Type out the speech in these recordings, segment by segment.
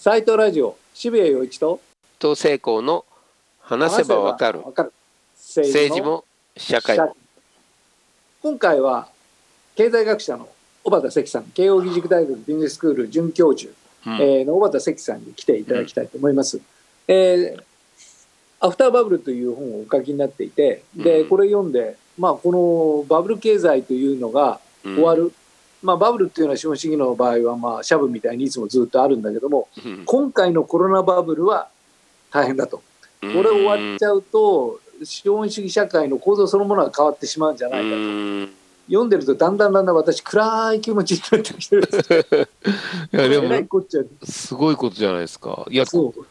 斉藤ラジオ渋谷陽一と東成功の話せばわかるわかる。政治も社会も。今回は経済学者の小畑関さん慶應義塾大学ビジネススクール准教授、うん。えーの小畑関さんに来ていただきたいと思います。えーアフターバブルという本をお書きになっていてでうん。これ読んで、まあ、このバブル経済というのが終わる、まあ、バブルっていうのは資本主義の場合は、まあ、シャブみたいにいつもずっとあるんだけどもうん。今回のコロナバブルは大変だと。これ終わっちゃうと資本主義社会の構造そのものが変わってしまうんじゃないかと。うん。読んでるとだんだんだんだん私暗い気持ちになってきてる。んですもすごいことじゃないですか。いやそう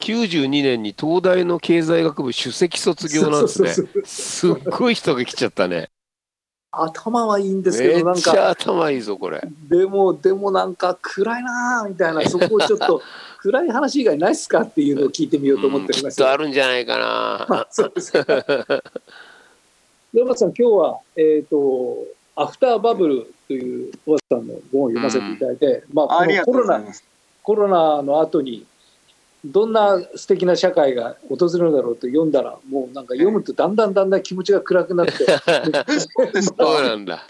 92年に東大の経済学部首席卒業なんですね。すっごい人が来ちゃったね頭はいいんですけめどなんかっちゃ頭いいぞこれでもでもなんか暗いなーみたいな そこをちょっと暗い話以外ないっすかっていうのを聞いてみようと思っておりますうんきっとあるんじゃないかな、まあそうですね。で、松さん、今日は、えっ、と、アフターバブルという小松さんの本を読ませていただいて、まあ、こありがとのコロナ。コロナの後に、どんな素敵な社会が訪れるだろうと読んだら、もうなんか読むとだんだんだんだん気持ちが暗くなって、えそう。なんだ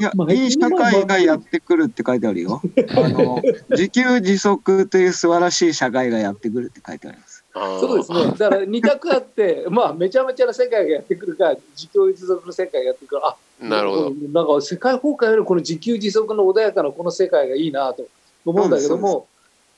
いやまあ、いい社会がやってくるって書いてあるよ。あの、自給自足という素晴らしい社会がやってくるって書いてあります。そうですね。だから二択あって、まあ、めちゃめちゃな世界がやってくるか、自給自足の世界がやってくるか、あなるほど。なんか世界崩壊よりこの自給自足の穏やかなこの世界がいいなと思うんだけども、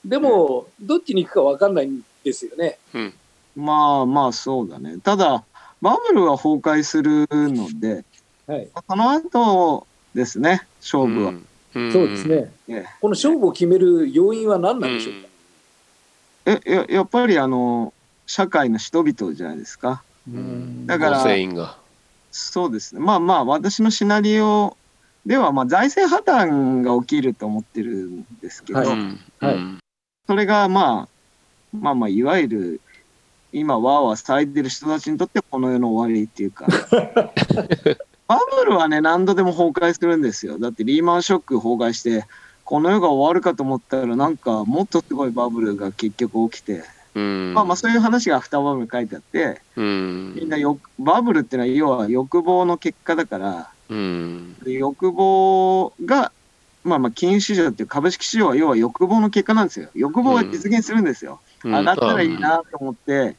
でも、どっちに行くか分かんないんですよね。うんまあまあそうだね。ただ、バブルは崩壊するので、はい、その後ですね、勝負は。んそうですね。ええこの勝負を決める要因は何なんでしょうか？えややっぱりあの、社会の人々じゃないですか。うんだからそうですね。まあまあ、私のシナリオでは、まあ、財政破綻が起きると思ってるんですけど、はいうんはいうんそれがまあ、まあまあ、いわゆる、今、わーわー騒いでる人たちにとってこの世の終わりっていうか、バブルはね、何度でも崩壊するんですよ。だってリーマンショック崩壊して、この世が終わるかと思ったら、なんかもっとすごいバブルが結局起きて、うん。まあまあそういう話がアフターバブルに書いてあって、うん。みんなよバブルっていうのは要は欲望の結果だから、うん。で欲望が、まあまあ金融市場っていう株式市場は要は欲望の結果なんですよ。欲望が実現するんですよ。上がったらいいなと思って、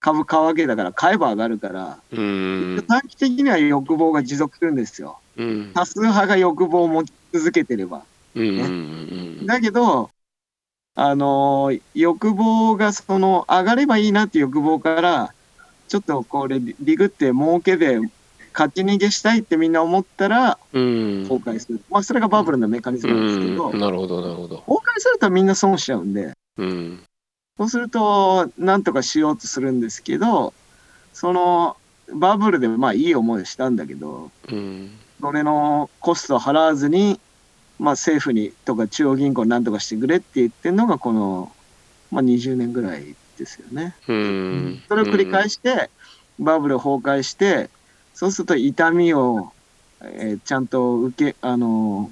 株買うわけだから買えば上がるから、うん短期的には欲望が持続するんですよ。うん多数派が欲望を持ち続けてれば。うんうんだけど、あのー欲望がその上がればいいなっていう欲望から、ちょっとこれリリグって儲けで勝ち逃げしたいってみんな思ったらうん。崩壊する。まあそれがバブルのメカニズムなんですけど、うん。なるほどなるほど。崩壊するとみんな損しちゃうんで、うん。そうすると、なんとかしようとするんですけど、そのバブルでまあいい思いをしたんだけど、うん。それのコストを払わずに、まあ、政府にとか中央銀行になんとかしてくれって言ってるのが、この、まあ、20年ぐらいですよね。うん。それを繰り返して、バブル崩壊して、そうすると痛みを、えーちゃんと受け、あの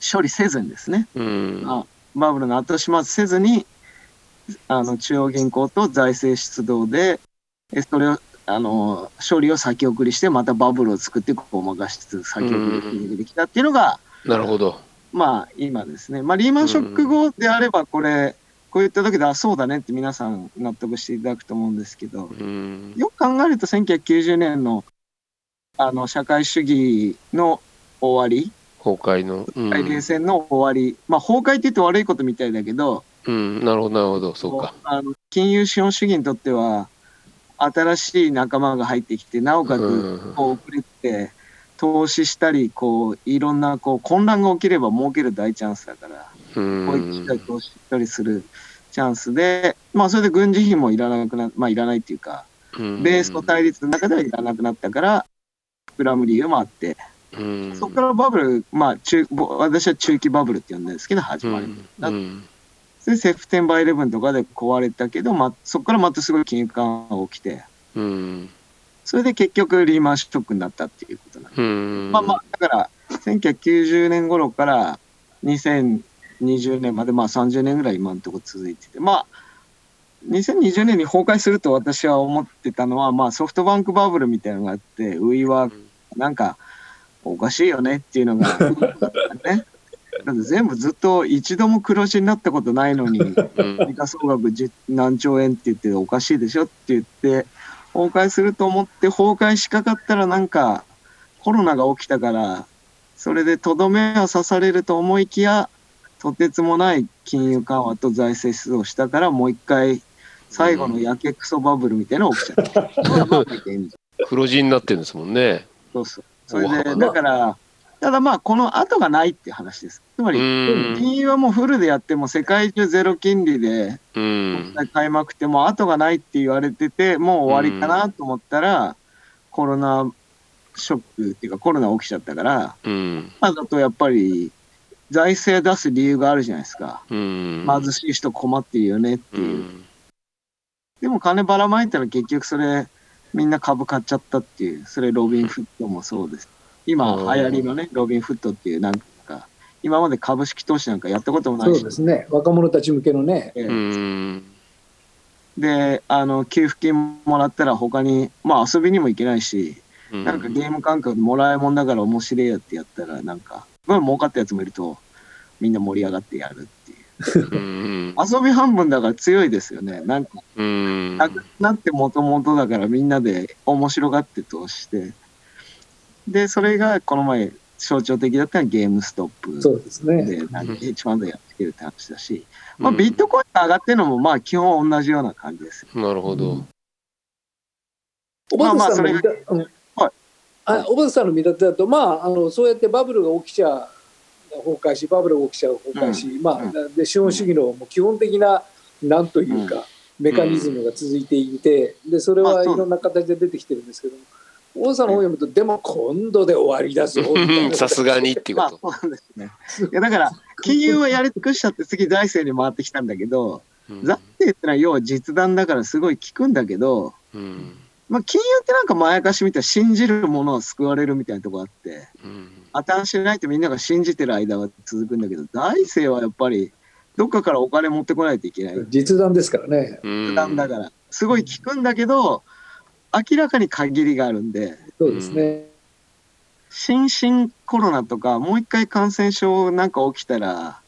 処理せずにですね、うん。あバブルの後始末せずに、あの中央銀行と財政出動で、えそれをあの処理を先送りして、またバブルを作って、ごまかしつつ先送りできたっていうのが、なるほど。まあ今ですね、まあ、リーマンショック後であれば、これ、こう言っただけで、あ、そうだねって皆さん納得していただくと思うんですけど、うん。よく考えると1990年のあの社会主義の終わり、崩壊のうん。大冷戦の終わり、まあ崩壊って言って悪いことみたいだけど、うんなるほどなるほど。そうか。あの金融資本主義にとっては、新しい仲間が入ってきて、なおかつうん。こう遅れて、投資したり、こういろんなこう混乱が起きれば儲ける大チャンスだから、うん。こういう機会投資したりするチャンスで、まあそれで軍事費もいらなくな、まあいらないっていうか、うん。米ソ対立の中ではいらなくなったから、膨らむ理由もあって、うん。そこからバブル、まあ中、ぼ私は中期バブルって呼んでるんですけど、始まり。うん。うん。で、セプテンバーイレブンとかで壊れたけど、まあ、そこからまたすごい金融緩和が起きて、うん。それで結局リーマンショックになったっていうことなんでうん。まあまあ、だから、1990年頃から2020 2020年まで、まあ30年ぐらい今のところ続いてて、まあ、2020年に崩壊すると私は思ってたのは、まあソフトバンクバブルみたいなのがあって、ウイはなんかおかしいよねっていうのが、ね。だって全部ずっと一度も黒字になったことないのに、うん時価総額10何兆円って言っておかしいでしょって言って、崩壊すると思って崩壊しかかったらなんかコロナが起きたから、それでとどめは刺されると思いきや、とてつもない金融緩和と財政出動したから、もう一回最後のやけくそバブルみたいな起きちゃった。黒字になってるんですもんね。そうそう。それで、だから、ただまあ、この後がないっていう話です。つまうり、ん。金融はもうフルでやっても世界中ゼロ金利でうん。買いまくっても後がないって言われててもう終わりかなと思ったら、コロナショックっていうかコロナ起きちゃったからうん。今だとやっぱり財政出す理由があるじゃないですかうん。貧しい人困ってるよねってういう、ん。でも金ばらまいたら結局それみんな株買っちゃったっていうそれロビンフットもそうです今うん流行りのねロビンフットっていうなんか今まで株式投資なんかやったこともなそいうしですね。若者たち向けのね。ええうん。で、あの、給付金もらったら他に、まあ遊びにも行けないし、うんなんかゲーム感覚でもらいもんだから面白いやってやったら、なんか、まあ儲かったやつもいると、みんな盛り上がってやる。遊び半分だから強いですよね。なんか、うん。なくなってもともとだからみんなで面白がって通して、で、それがこの前象徴的だったのはゲームストップそうですね。で、なんかヘッジファンドやってるって話だし、まあビットコインが上がってるのもまあ基本同じような感じですよ。なるほど。まあまあそれがあおばさんの見立てだと、まあ、あのそうやってバブルが起きちゃ崩壊しバブルが起きちゃう崩壊し、まあ、で資本主義のもう基本的ななんというか、メカニズムが続いていてでそれはいろんな形で出てきてるんですけどもおばさんの本を読むと、でも今度で終わりだぞさすがにっていうまあこそうですね。いやだから、金融はやり尽くしちゃって次財政に回ってきたんだけど、と。財政ってのは要は実弾だからすごい効くんだけど、うん。まあ金融ってなんかまやかしみたいな信じるものは救われるみたいなとこあって、うん。破綻しないとみんなが信じてる間は続くんだけど、財政はやっぱりどっかからお金持ってこないといけない。実弾ですからね。うん実弾だから。すごい効くんだけど、明らかに限りがあるんで、そうですね。新新コロナとか、もう一回感染症なんか起きたら、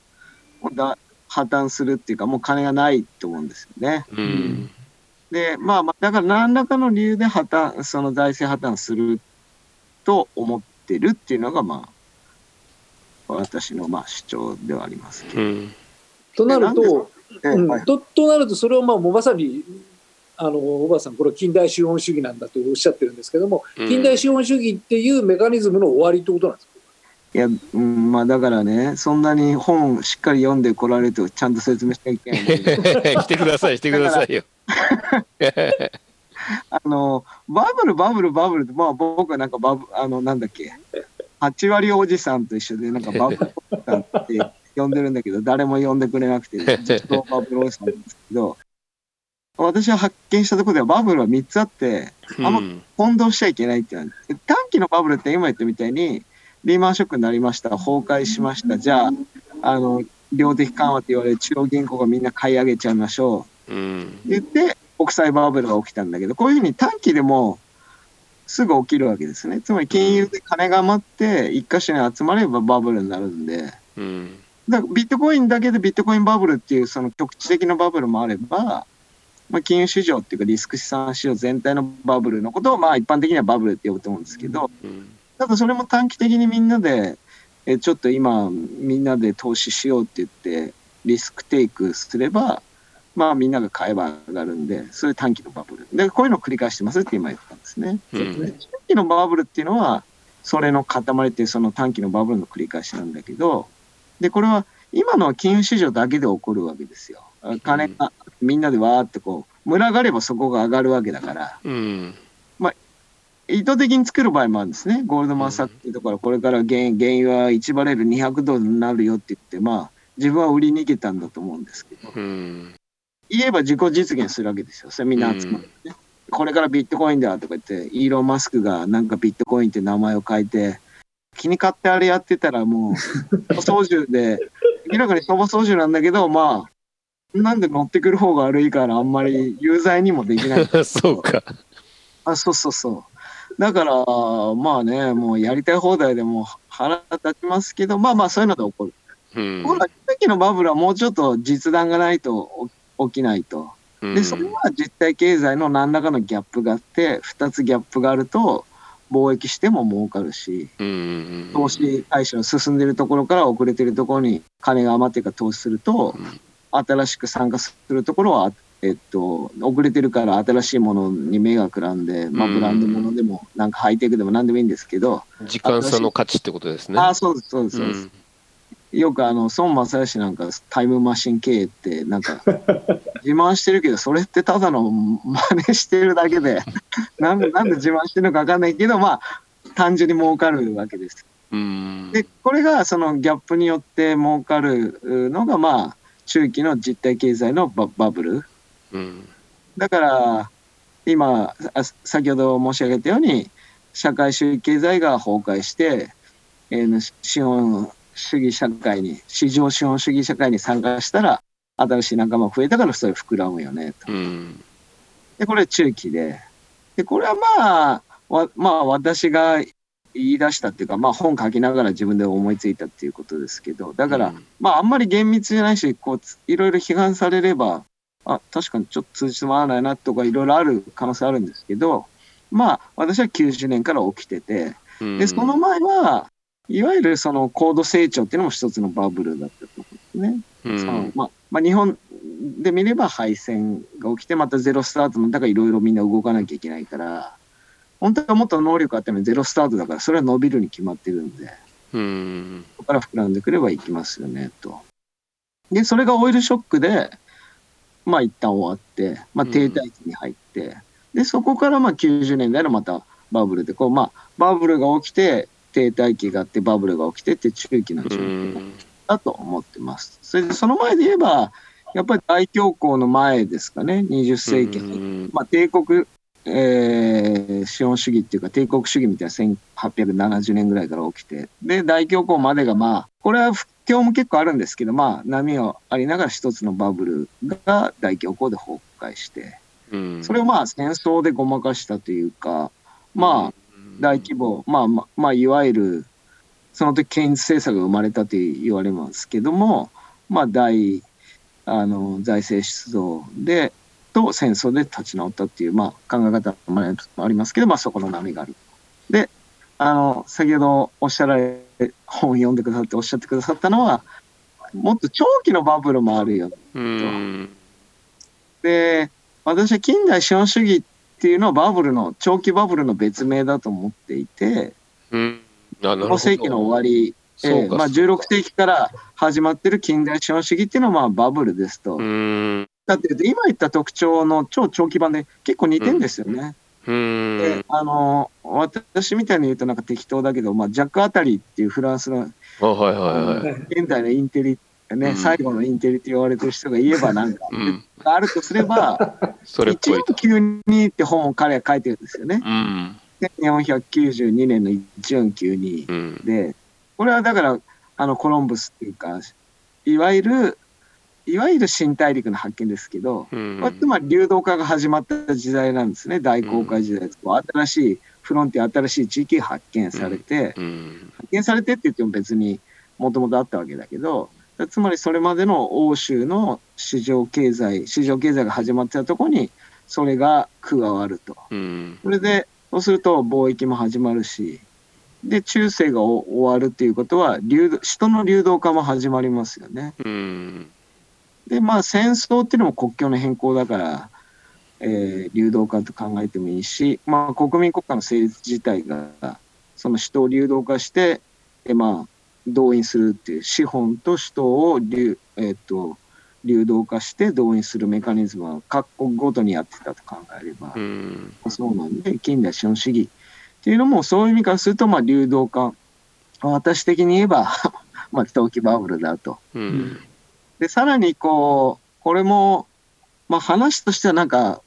だ破綻するっていうか、もう金がないと思うんですよね。うん。で、まあまあ、だから何らかの理由で破綻、その財政破綻すると思ってるっていうのが、まあ、私のまあ主張ではありますけど。うん。となると、えうんはいととなるとそれをまあもうまさにあのおばあさんこれは近代資本主義なんだとおっしゃってるんですけども、近代資本主義っていうメカニズムの終わりってことなんですか？いや、うん、まあだからね、そんなに本しっかり読んでこられるとちゃんと説明しなきゃいけない 来てください、してくださいよ。あの、バブル、バブル、バブルって、まあ僕はなんかバブ、あの、なんだっけ、8割おじさんと一緒で、なんかバブルおじさんって呼んでるんだけど、誰も呼んでくれなくて、ずっとバブルおじさんなんですけど、私は発見したところではバブルは3つあって、あんまうん混同しちゃいけないっていうのは短期のバブルって今言ったみたいに、リーマンショックになりました、崩壊しました、じゃあ、あの、量的緩和って言われる中央銀行がみんな買い上げちゃいましょう。うん。言って国際バブルが起きたんだけどこういうふうに短期でもすぐ起きるわけですねつまり金融で金が余って一箇所に集まればバブルになるんでうん。だからビットコインだけでビットコインバブルっていうその局地的なバブルもあれば、まあ、金融市場っていうかリスク資産市場全体のバブルのことをまあ一般的にはバブルって呼ぶと思うんですけどうん。ただそれも短期的にみんなでえちょっと今みんなで投資しようって言ってリスクテイクすればまあみんなが買えば上がるんでそれ短期のバブルでこういうのを繰り返してますって今言ったんですねうん。短期のバブルっていうのはそれの塊っていうその短期のバブルの繰り返しなんだけどでこれは今のは金融市場だけで起こるわけですよ金がみんなでわーってこう群がればそこが上がるわけだからうん。意図的に作る場合もあるんですね。ゴールドマン・サックっていうところ、これから原油原油は1バレル200ドルになるよって言って、まあ、自分は売りに行けたんだと思うんですけど、うん。言えば自己実現するわけですよ。それみんな集まってね。これからビットコインだとか言って、イーロン・マスクがなんかビットコインって名前を変えて、気に買ってあれやってたらもう、操縦で明らかに相場操縦なんだけど、まあ、なんで乗ってくる方が悪いからあんまり有罪にもできない。そうか。あ、そうそうそう。だから、まあね、もうやりたい放題でも腹立ちますけど、まあまあそういうので起こる。うん本来、さっきのバブルはもうちょっと実弾がないと起きないと。うんで、それは実体経済の何らかのギャップがあって、2つギャップがあると、貿易しても儲かるし、投資対象の進んでるところから遅れてるところに金が余ってるから投資すると、新しく参加するところは、えっと、遅れてるから新しいものに目がくらんで、まあ、うんブランドものでも、なんかハイテクでも何でもいいんですけど、時間差の価値ってことですね。ああ、そうです、そうです、そうです。うんよくあの孫正義なんかタイムマシン経営ってなんか自慢してるけどそれってただの真似してるだけで なんでなんで自慢してるのか分かんないけどまあ単純に儲かるわけです。うん。でこれがそのギャップによって儲かるのがまあ中期の実体経済のババブル。うん。だから今あ先ほど申し上げたように社会主義経済が崩壊して、えー資本主義社会に市場資本主義社会に参加したら新しい仲間が増えたからそれ膨らむよねと。うん。でこれ中期で。でこれはまあわまあ私が言い出したっていうか、まあ、本書きながら自分で思いついたっていうことですけどだから、うん。まああんまり厳密じゃないしこうついろいろ批判されればあ確かにちょっと通じつまらないなとかいろいろある可能性あるんですけどまあ私は90年から起きててうん。でその前はいわゆるその高度成長っていうのも一つのバブルだったと思うんですね。うんそのまあまあ、日本で見れば敗戦が起きてまたゼロスタートのだからいろいろみんな動かなきゃいけないから本当はもっと能力あってもゼロスタートだからそれは伸びるに決まってるんでうんそこから膨らんでくればいきますよねと。でそれがオイルショックでまあ一旦終わって、まあ、停滞期に入って、でそこからまあ90年代のまたバブルでこう、まあ、バブルが起きて停滞期があってバブルが起きてって中期のう状況んだと思ってます。それでその前で言えば、やっぱり大恐慌の前ですかね、20世紀に。うん。まあ、帝国、えー資本主義っていうか、帝国主義みたいな1870年ぐらいから起きて、で、大恐慌までが、まあ、これは不況も結構あるんですけど、まあ、波がありながら一つのバブルが大恐慌で崩壊して、うん。それをまあ戦争でごまかしたというか、まあ、大規模、まあまあ、まあ、いわゆる、その時ケインズ政策が生まれたと言われますけども、まあ、大あの財政出動で、と戦争で立ち直ったっていう、まあ、考え方もありますけど、まあ、そこの波がある。で、あの、先ほどおっしゃられ、本を読んでくださっておっしゃってくださったのは、もっと長期のバブルもあるようんで、私は近代資本主義っていうのはバブルの、長期バブルの別名だと思っていて、うん。あなるほど。5世紀の終わり、えそうか。えまあ、16世紀から始まってる近代資本主義っていうのはまあバブルですと。うん。だって今言った特徴の超長期版で結構似てんですよね。うん。であの私みたいに言うとなんか適当だけど、まあ、ジャック・アタリっていうフランスのあはいはいはい。現代のインテリ、ねうん。最後のインテリって言われてる人が言えばなんか、うん。あるとすれば それっぽいと。1492って本を彼は書いてるんですよね。うん。1492年の1492うん。で、これはだから、あの、コロンブスっていうか、いわゆる、いわゆる新大陸の発見ですけど、うん。まあつまり流動化が始まった時代なんですね、大航海時代。こう新しいフロンティア、新しい地域が発見されて、うん。発見されてって言っても別にもともとあったわけだけど、つまりそれまでの欧州の市場経済、市場経済が始まってたところに、それが加わると。うんそれで、そうすると貿易も始まるし、で、中世がお終わるっていうことは流動、人の流動化も始まりますよね。うんで、まあ、戦争っていうのも国境の変更だから、えー流動化と考えてもいいし、まあ、国民国家の政治自体が、その人を流動化して、でまあ、動員するっていう、資本と人を流,、えー、と流動化して動員するメカニズムは各国ごとにやってたと考えれば、うんそうなんで、近代資本主義っていうのも、そういう意味からすると、まあ、流動化。私的に言えば、まあ、長期バブルだと。うんで、さらに、こう、これも、まあ、話としてはなんか、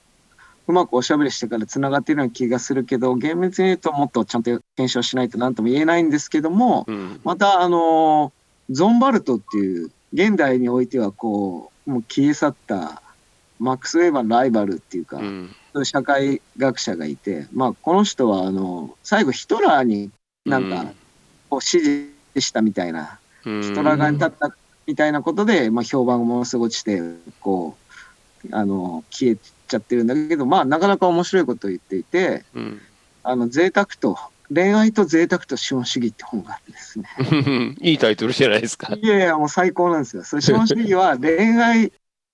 うまくおしゃべりしてからつながっているような気がするけど、厳密に言うともっとちゃんと検証しないと何とも言えないんですけども、うん。また、あの、ゾンバルトっていう現代においてはこう、もう消え去った、マックス・ウェーバーのライバルっていうか、うん。そういう社会学者がいて、まあ、この人は、あの、最後ヒトラーになんか、こう支持したみたいな、うん。ヒトラー側に立ったみたいなことで、まあ、評判がものすごく落ちて、こう、あの、消えちゃってるんだけど、まあ、なかなか面白いことを言っていて、うんあの、贅沢と、恋愛と贅沢と資本主義って本があってですね。いいタイトルじゃないですか。いやいや、もう最高なんですよ。それ資本主義は恋愛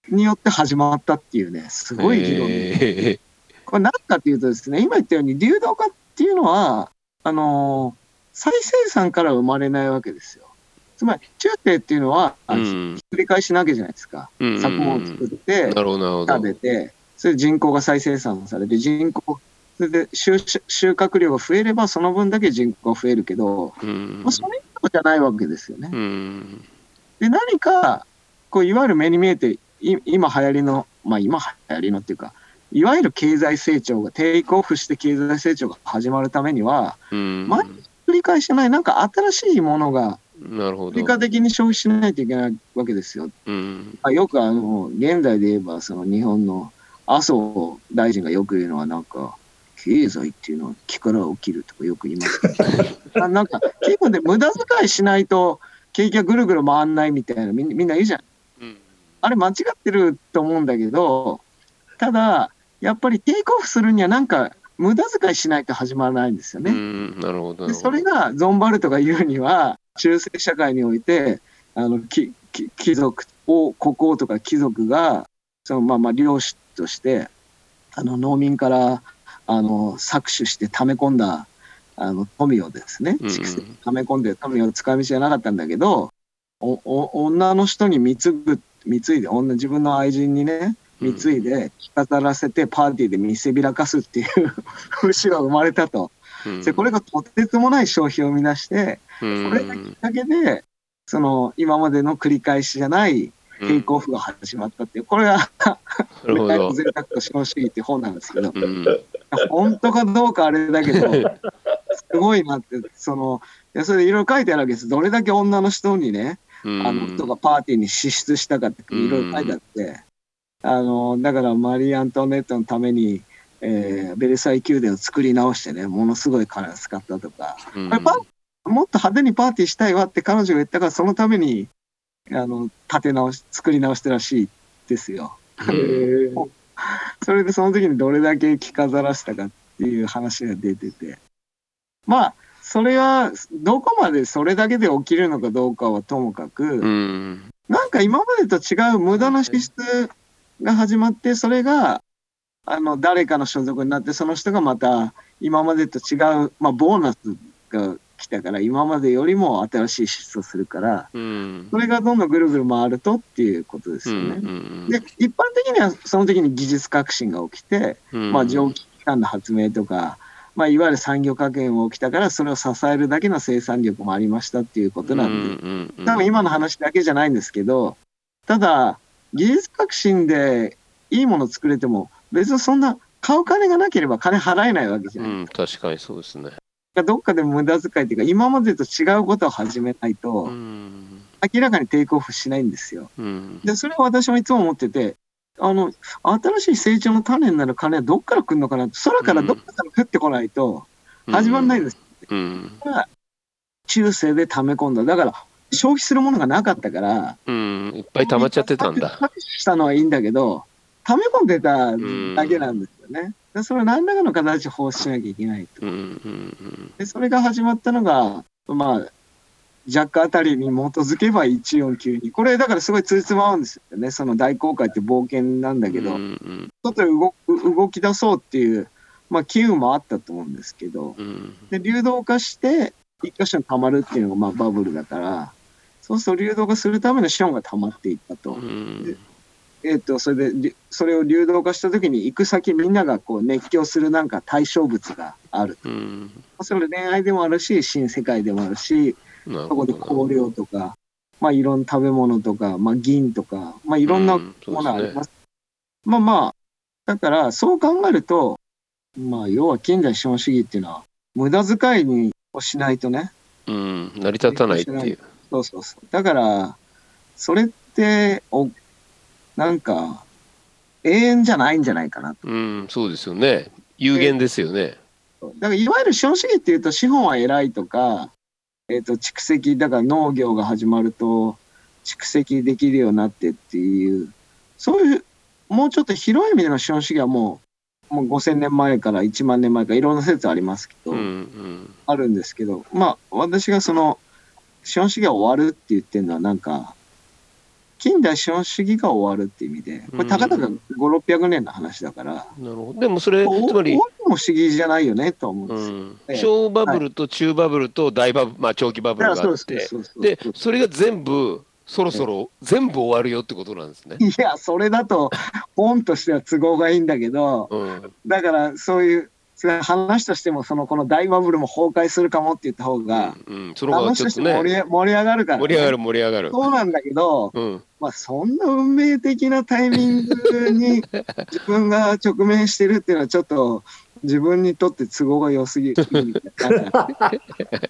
によって始まったっていうね、すごい議論で。えこれ何かっていうとですね、今言ったように流動化っていうのは、あのー再生産から生まれないわけですよ。つまり、中世っていうのは、うん繰り返しなわけじゃないですか。うん作物を作って。食べて、それで人口が再生産されて、人口、それで収収穫量が増えれば、その分だけ人口が増えるけど、うんまあ、それ以上じゃないわけですよね。うんで、何か、こう、いわゆる目に見えて、い今流行りの、まあ今流行りのっていうか、いわゆる経済成長が、テイクオフして経済成長が始まるためには、うん毎繰り返しない、なんか新しいものが、なるほど。追加的に消費しないといけないわけですよ。うんまあ、よくあの、現代で言えば、その日本の麻生大臣がよく言うのは、なんか、経済っていうのは木から起きるとかよく言いますけど、あなんか、結構で無駄遣いしないと、景気がぐるぐる回んないみたいな、みんみんな言うじゃん。うんあれ間違ってると思うんだけど、ただ、やっぱりテイクオフするにはなんか無駄遣いしないと始まらないんですようね。んなるほど。でそれがゾンバルトが言うには、中世社会において、あの、きき貴族を、国王とか貴族が、そのまあまあ領主として、あの、農民から、あの、搾取して溜め込んだ、あの、富をですね、うん蓄積溜め込んで富を使い道じゃなかったんだけど、おお女の人に貢ぐ、貢いで、女自分の愛人にね、貢いで、着飾らせて、パーティーで見せびらかすっていう 節が生まれたと。うん。で、これがとてつもない消費を生み出して、うん。これがきっかけで、その、今までの繰り返しじゃないテイクオフが始まったっていう、これが、なるほど。贅沢と資本主義っていう本なんですけど、うん本当かどうかあれだけど、すごいなって、その、いやそれでいろいろ書いてあるわけです。どれだけ女の人にね、うん。あの人がパーティーに支出したかっていろいろ書いてあって、あの、だからマリー・アントワネットのために、えーベルサイユ宮殿を作り直してね、ものすごい金を使ったとか、うん。これパもっと派手にパーティーしたいわって彼女が言ったから、そのために、あの、立て直し、作り直したらしいですよ。それでその時にどれだけ着飾らせたかっていう話が出てて。まあ、それは、どこまでそれだけで起きるのかどうかはともかく、うんなんか今までと違う無駄な支出が始まって、それが、あの、誰かの所属になって、その人がまた今までと違う、まあ、ボーナスが来たから、今までよりも新しい支出をするから、うんそれがどんどんぐるぐる回るとっていうことですうんよね。うんで、一般的にはその時に技術革新が起きて、うんまあ、蒸気機関の発明とか、まあ、いわゆる産業革命が起きたから、それを支えるだけの生産力もありましたっていうことなんで、うんうん多分今の話だけじゃないんですけど、ただ、技術革新でいいものを作れても、別にそんな買う金がなければ金払えないわけじゃない。うん確かにそうですね。どっかで無駄遣いっていうか、今までと違うことを始めないとう、ん明らかにテイクオフしないんですよ。うんで、それは私もいつも思ってて、あの、新しい成長の種になる金はどっから来るのかな空からどっかから降ってこないと始まんないです。うん中世で溜め込んだ。だから、消費するものがなかったから、うんいっぱい溜まっちゃってたんだ。したのはいいんだけど、溜め込んでただけなんですよね。でそれを何らかの形で放出しなきゃいけないと。で、それが始まったのが、まあ、ジャックあたりに基づけば1492。これだからすごいついつま合うんですよね。その大航海って冒険なんだけど、外へ動く動き出そうっていう、まあ、機運もあったと思うんですけど、うんで、流動化して、一箇所に溜まるっていうのがまあバブルだから、そうすると流動化するための資本が溜まっていったと。うんえっ、と、それでり、それを流動化したときに行く先みんながこう熱狂するなんか対象物がある。うんそれ恋愛でもあるし、新世界でもあるし、そこで香料とか、まあいろんな食べ物とか、まあ銀とか、まあいろんなものあですねります。まあまあ、だからそう考えると、まあ要は近代資本主義っていうのは、無駄遣いにをしないとね、うん成り立たないっていう。そうそうそう。だから、それって、お、なんか、永遠じゃないんじゃないかなと。うん、そうですよね。有限ですよね。だから、いわゆる資本主義っていうと、資本は偉いとか、えっ、と、蓄積、だから農業が始まると、蓄積できるようになってっていう、そういう、もうちょっと広い意味での資本主義はもう、もう5000年前から1万年前からいろんな説ありますけど、うんうんあるんですけど、まあ、私がその、資本主義が終わるって言ってるのは、なんか、近代資本主義が終わるっていう意味で、これ、たかだか5、600年の話だから、なるほど。でもそれ、おつまりも不思議じゃないよねと思うんうですよ。んええ、小バブルと中バブルと大バブル、まあ長期バブルがあって、で、それが全部、そろそろ全部終わるよってことなんですね。いや、それだと、本としては都合がいいんだけど、うん。だからそういう、それ話としても、そのこの大バブルも崩壊するかもって言った方が、うん、その方が話としちょってとね、盛り盛り上がるから、ね。盛り上がる盛り上がる。そうなんだけど、うん。まあ、そんな運命的なタイミングに 自分が直面してるっていうのはちょっと自分にとって都合が良すぎるみたいな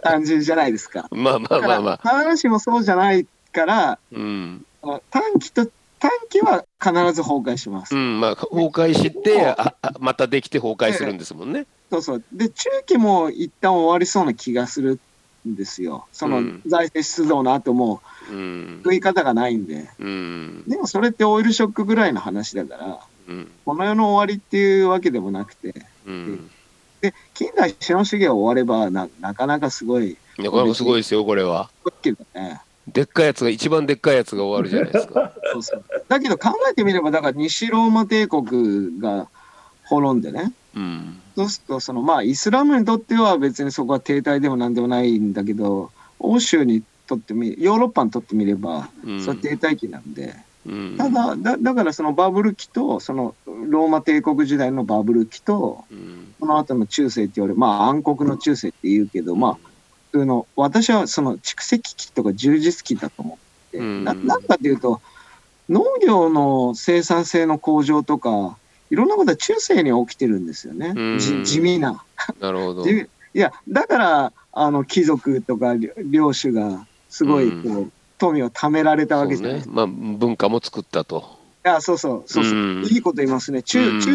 感じじゃないですか。まあまあまあまあ。必ずしもそうじゃないからうん。短期と短期は必ず崩壊しますう。ん、まあ、崩壊して、ああまたできて崩壊するんですもんね。そうそう。で、中期も一旦終わりそうな気がするんですよ。そのうん財政出動の後もうん。食い方がないんで。うん。でもそれってオイルショックぐらいの話だから、うん。この世の終わりっていうわけでもなくて、うん。で、近代資本主義が終わればな、なかなかすごい、いやこれもすごいですよ、これは。でっかいやつが、一番でっかいやつが終わるじゃないですか。そうそう。だけど考えてみれば、だから西ローマ帝国が滅んでね。うん。そうすると、そのまあ、イスラムにとっては別にそこは停滞でもなんでもないんだけど、欧州にとってみ、ヨーロッパにとってみれば、うんそれは停滞期なんで、うん。ただ、だだからそのバブル期と、そのローマ帝国時代のバブル期と、うん。その後の中世って言われる、まあ暗黒の中世って言うけど、まあ、普通の、私はその蓄積期とか充実期だと思って、うんななんかっていうと、農業の生産性の向上とか、いろんなことは中世に起きてるんですよね。地味な。なるほど。いや、だから、あの、貴族とか領領主が、すごい、こう、う富を貯められたわけじゃないです。か。ねまあ、文化も作ったと。いや、そうそう、そうそう、うんいいこと言いますね。中、うん中、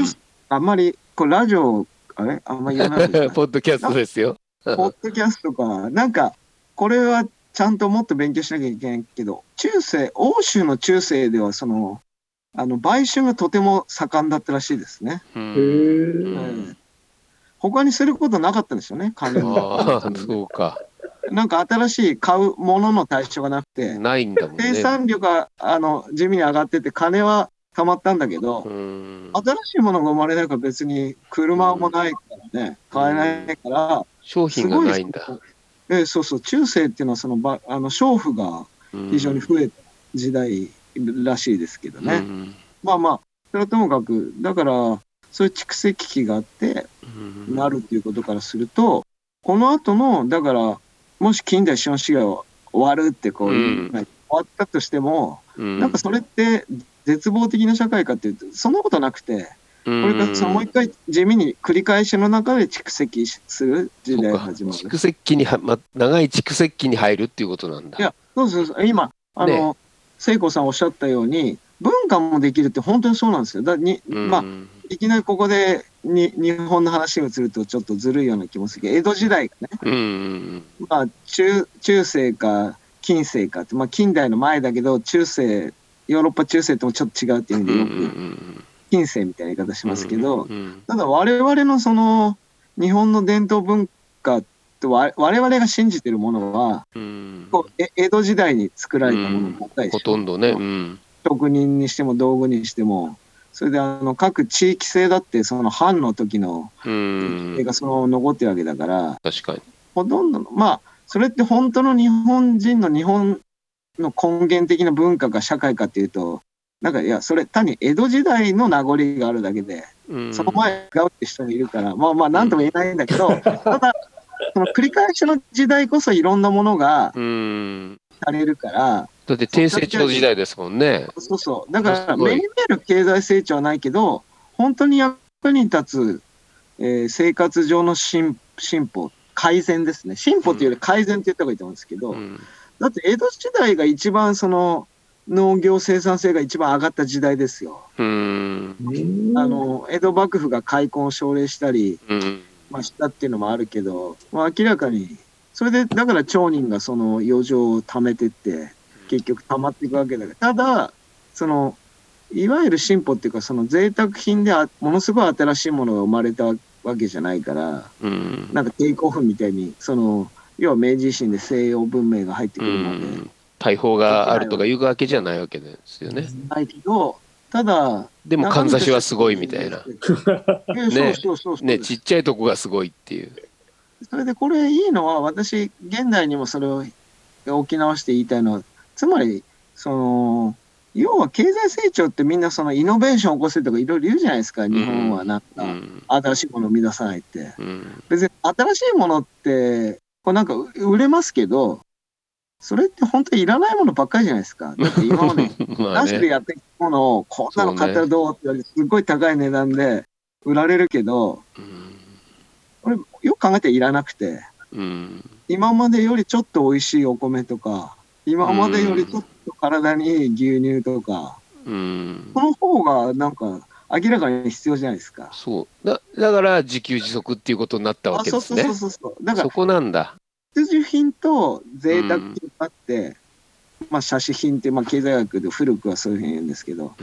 あんまり、これラジオ、あれ？あんまり言わない ポッドキャストですよ。ポッドキャストか、なんか、これはちゃんともっと勉強しなきゃいけないけど、中世、欧州の中世では、その、あの、売春がとても盛んだったらしいですね。うへんえ。ええ他にすることなかったんですよね、金ああ、も。そうか。なんか新しい買うものの対象がなくて、ないんだもん生ね。産量が、あの、地味に上がってて、金は貯まったんだけど、うん。新しいものが生まれないから別に車もないからね、買えないから、商品がないんだ。ええそうそう、中世っていうのはそのばあの娼婦がうん。非常に増えた時代らしいですけどね。うん。まあまあ、それはともかく、だから、そういう蓄積期があって、うん。なるっていうことからすると、この後の、だから、もし近代資本主義が終わるってこういう、うん終わったとしても、うん。なんかそれって絶望的な社会かっていうと、そんなことなくて、これからそのもう一回地味に繰り返しの中で蓄積する時代が始まる。蓄積期には、ま、長い蓄積期に入るっていうことなんだ。いや、そうそうそう、今、あの、聖子さんおっしゃったように、文化もできるって本当にそうなんですよ。だにうん、まあ、いきなりここでに日本の話が移るとちょっとずるいような気もするけど、江戸時代がね、うん。まあ、中中世か近世かって、まあ、近代の前だけど、中世、ヨーロッパ中世ともちょっと違うっていう意味でよく近世みたいな言い方しますけど、うんただ我々のその日本の伝統文化とわ我々が信じてるものは、うんこうえ江戸時代に作られたものばっかりほとんどね。うん。職人にしても道具にしても、それであの各地域性だってその藩の時のうん絵。がそのまま残ってるわけだから、確かに。ほとんどの、まあ、それって本当の日本人の日本の根源的な文化か社会かっていうと、なんかいや、それ単に江戸時代の名残があるだけで、うんその前が違うって人もいるから、まあまあなんとも言えないんだけど、ただ、その繰り返しの時代こそいろんなものがうん。されるから、だって低成長時代ですもんね。そうそう。だから、目に見える経済成長はないけど、本当に役に立つ、えー生活上の進進歩、改善ですね。進歩っていうより改善って言った方がいいと思うんですけど、うん。だって江戸時代が一番その、農業生産性が一番上がった時代ですよ。うん。あの江戸幕府が開墾を奨励したり、うん。まあ、したっていうのもあるけど、まあ、明らかにそれでだから町人がその余剰を貯めてって結局溜まっていくわけだけどただそのいわゆる進歩っていうかその贅沢品であものすごい新しいものが生まれたわけじゃないからうん。なんかテイクオフみたいにその要は明治維新で西洋文明が入ってくうるので、ん。大砲があるとかいうわけじゃないわけですよね。ないけどただでも、かんざしはすごいみたいな。ね、ね、ちっちゃいとこがすごいっていう。それでこれいいのは私現代にもそれを置き直して言いたいのはつまりその要は経済成長ってみんなそのイノベーションを起こせとかいろいろ言うじゃないですか日本はなんうかん。新しいものを生み出さないってうん。別に新しいものってこうなんか売れますけどそれって本当にいらないものばっかりじゃないですか だって今までまあなしでね。やってきたものをこんなの買ったらどうって言われてすっごい高い値段で売られるけどうんこれよく考えていらなくて。うん。今までよりちょっと美味しいお米とか今までよりちょっと体にいい牛乳とか、うん。この方がなんか明らかに必要じゃないですか。そう。だだから、自給自足っていうことになったわあけですねそうそう。そうそう。だからそこなんだ。必需品と贅沢品があって、まあ写真品ってまあ経済学で古くはそういうふうに言うんですけど、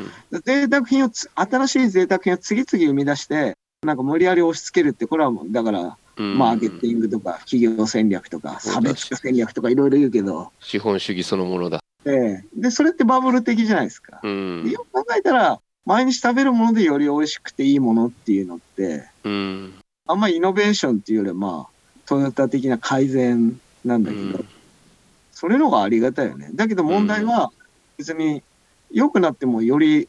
贅沢品をつ新しい贅沢品を次々生み出してなんか無理やり押し付けるってこれはもうだからうんマーケティングとか企業戦略とか差別化戦略とかいろいろ言うけど、資本主義そのものだ。ええでそれってバブル的じゃないですか。うんで。よく考えたら毎日食べるものでより美味しくていいものっていうのってうん。あんまりイノベーションっていうよりはまあトヨタ的な改善なんだけど、うんそれの方がありがたいよねだけど問題は別に良くなってもより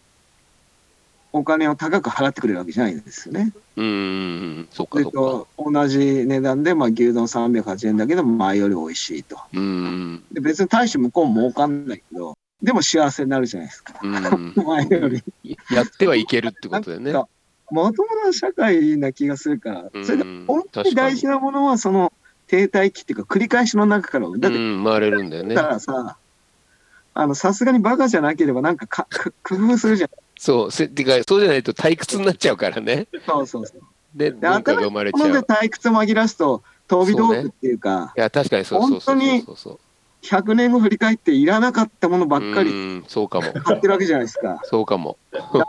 お金を高く払ってくれるわけじゃないんですよね。うん。そっかそっか。と同じ値段でまあ牛丼308円だけど前より美味しいと。うん。で別に大して向こうも儲かんないけどでも幸せになるじゃないですか。うん。前より。やってはいけるってことだよね。まともな社会な気がするから、うんそれで本当に大事なものはその停滞期っていうか繰り返しの中からだって、うん、回れるんだよねだ。からさあのさすがにバカじゃなければなんかか か工夫するじゃんそう、せてか、そうじゃないと退屈になっちゃうからね。そうそうそうで、で文化が生まれちゃう。退屈紛らすと飛び道具っていうかいや、確かにそうそうそう本当にそうそう。100年後振り返っていらなかったものばっかりうん、そうかも。買ってるわけじゃないですかそうかも。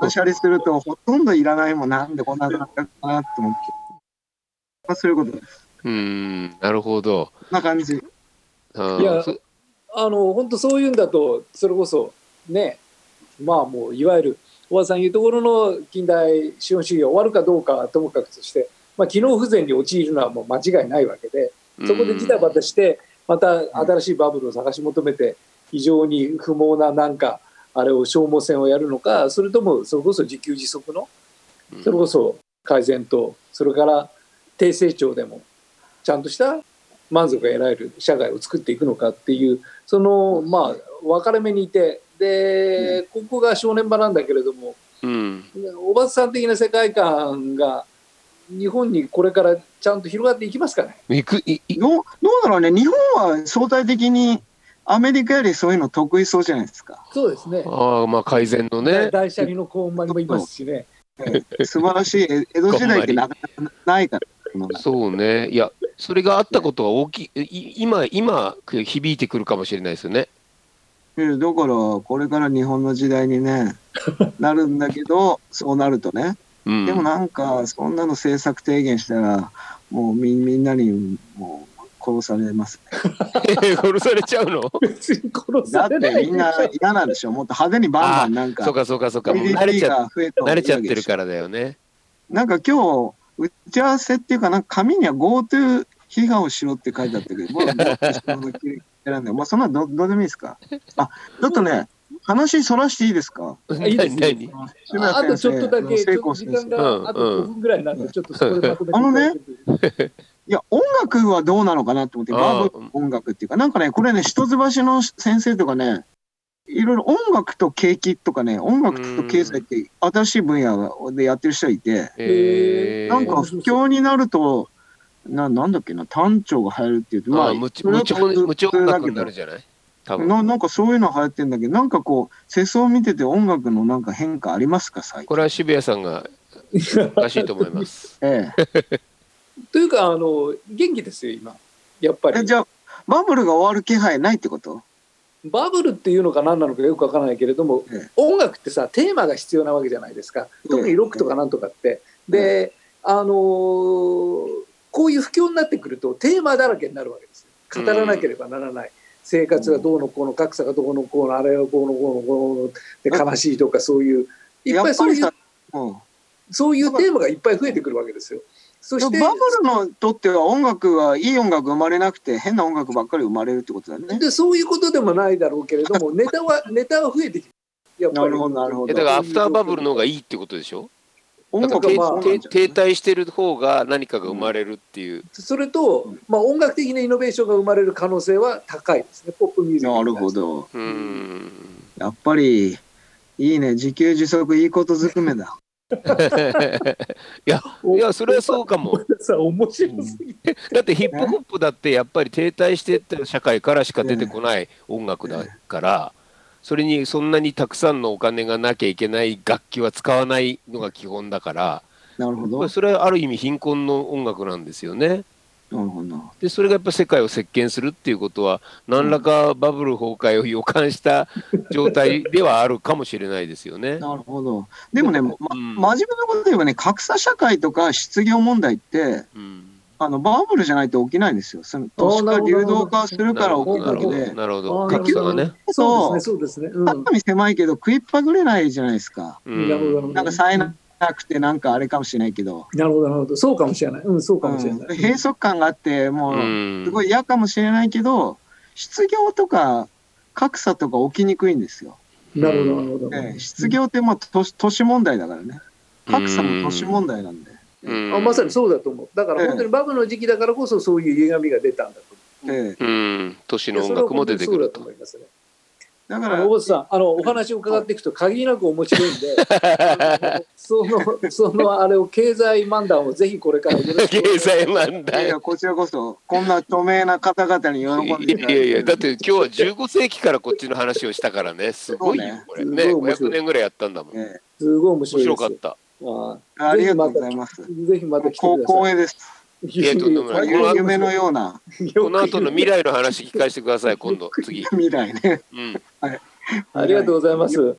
断捨離するとほとんどいらないもんなんでこんなになったかなって思って、まあ、そういうことですうん、なるほど。な感じうんいやそあの本当そういうんだとそれこそねまあもういわゆる小川さん言うところの近代資本主義が終わるかどうかはともかくとして、まあ、機能不全に陥るのはもう間違いないわけでそこでジタバタしてまた新しいバブルを探し求めて非常に不毛ななんかあれを消耗戦をやるのかそれともそれこそ自給自足のうん。それこそ改善とそれから低成長でもちゃんとした満足が得られる社会を作っていくのかっていうそのまあ分かれ目にいてでここが正念場なんだけれどもうん、おばさん的な世界観が日本にこれからちゃんと広がっていきますかね。いくいい。どうどうだろうね。日本は相対的にアメリカよりそういうの得意そうじゃないですか。そうですね。ああまあ改善のね。大車輪のコーンマにもいますしね。素晴らしいえ江戸時代ってなかなかないからそうね。いやそれがあったことは大きい。い今今響いてくるかもしれないですよね。えだからこれから日本の時代にね なるんだけどそうなるとねうん。でもなんかそんなの政策提言したらもうみみんなにもう殺されます 殺されちゃうの？別に殺だっされないてみんな嫌なんでしょ。もっと派手にバンバンなんか。そうかそうかそうか。もう慣れちゃ慣れちゃってるからだよね。なんか今日打ち合わせっていうかなんか紙には GoTo 批判をしろって書いてあったけど、僕は GoTo しろの選んで、まあそんなのどどうでもいいですか？あ、ちょっとね、話そらしていいですか？いいですねあとちょっとだけ、ち聖ょっと時間があと5分ぐらいなんで、ちょっとそこでまとめて。あのねいや、音楽はどうなのかなと思って、ああバブル音楽っていうか、なんかね、これね、一橋の先生とかね、いろいろ音楽と景気とかね、音楽と経済って新しい分野でやってる人いて、えー、なんか不況になると、ななんだっけな、単調が流行るっていう。と、まあ無調音楽になるじゃない？多分ななんかそういうの流行ってんだけど、なんかこう、世相を見てて音楽のなんか変化ありますか、最近。これは渋谷さんがおかしいと思います。え というかあの元気ですよ今やっぱえ。えりじゃあ、バブルが終わる気配ないってこと？バブルっていうのか何なのかよくわからないけれども、ええ音楽ってさテーマが必要なわけじゃないですか特にロックとかなんとかって。で、あのーこういう不況になってくるとテーマだらけになるわけですよ語らなければならない。生活がどうのこうの格差がどうのこうのあれがこうのこうのこうので悲しいとかそういういっぱいそういううん。そういうテーマがいっぱい増えてくるわけですよ。そしてバブルのとっては音楽はいい音楽生まれなくて変な音楽ばっかり生まれるってことだね。でそういうことでもないだろうけれどもネタはネタは増えてきてやっぱりなるほどなるほどえだからアフターバブルの方がいいってことでしょ音楽停まあは停滞してる方が何かが生まれるっていう。それと、まあ、音楽的なイノベーションが生まれる可能性は高いですねポップミュージックなるほど。うーん。やっぱりいいね自給自足いいことずくめだ。いや、いや、それはそうかも。さ面白すぎて、だってヒップホップだってやっぱり停滞してった社会からしか出てこない音楽だから、それにそんなにたくさんのお金がなきゃいけない楽器は使わないのが基本だから、なるほど。なそれはある意味貧困の音楽なんですよね。るほど。でそれがやっぱ世界を席巻するっていうことは何らかバブル崩壊を予感した 状態ではあるかもしれないですよね。なるほど。でもね、まうん真面目なこと言えばね、格差社会とか失業問題って、うんあのバブルじゃないと起きないんですよ。その都市化流動化するから起きるだけで。なるほど格差がね。そうですねそうですね、うん、中身狭いけど食いっぱぐれないじゃないですか。うんなんか冴えなくてなんかあれかもしれないけど。なるほどなるほどそうかもしれないうんそうかもしれうんない、閉塞感があって、もううんすごい嫌かもしれないけど、失業とか格差とか起きにくいんですよ。なるほどなるほど、ええ失業ってまあ都市都市問題だからね。格差も都市問題なんで。うん。あまさにそうだと思う。だから本当にバブルの時期だからこそそういう歪みが出たんだと。思うええうん、都市いやそれはの音楽も出てくると。と思いますね。だから大津さん、あの、お話を伺っていくと限りなく面白いんで、その、そのあれを経済漫談をぜひこれからよろしくお願い経済漫いやい談や、こちらこそ、こんな著名な方々に喜んでいやい。やいや、だって今日は15世紀からこっちの話をしたからね、すごいよ、これ。ね。すごい面白い500年ぐらいやったんだもん。すごい面。白かった。あえありがとうございます。ぜひまた来てこうくださ光栄です。夢のようなこの後の未来の話聞かせてください、今度、次。未来ね。うん。ありがとうございます。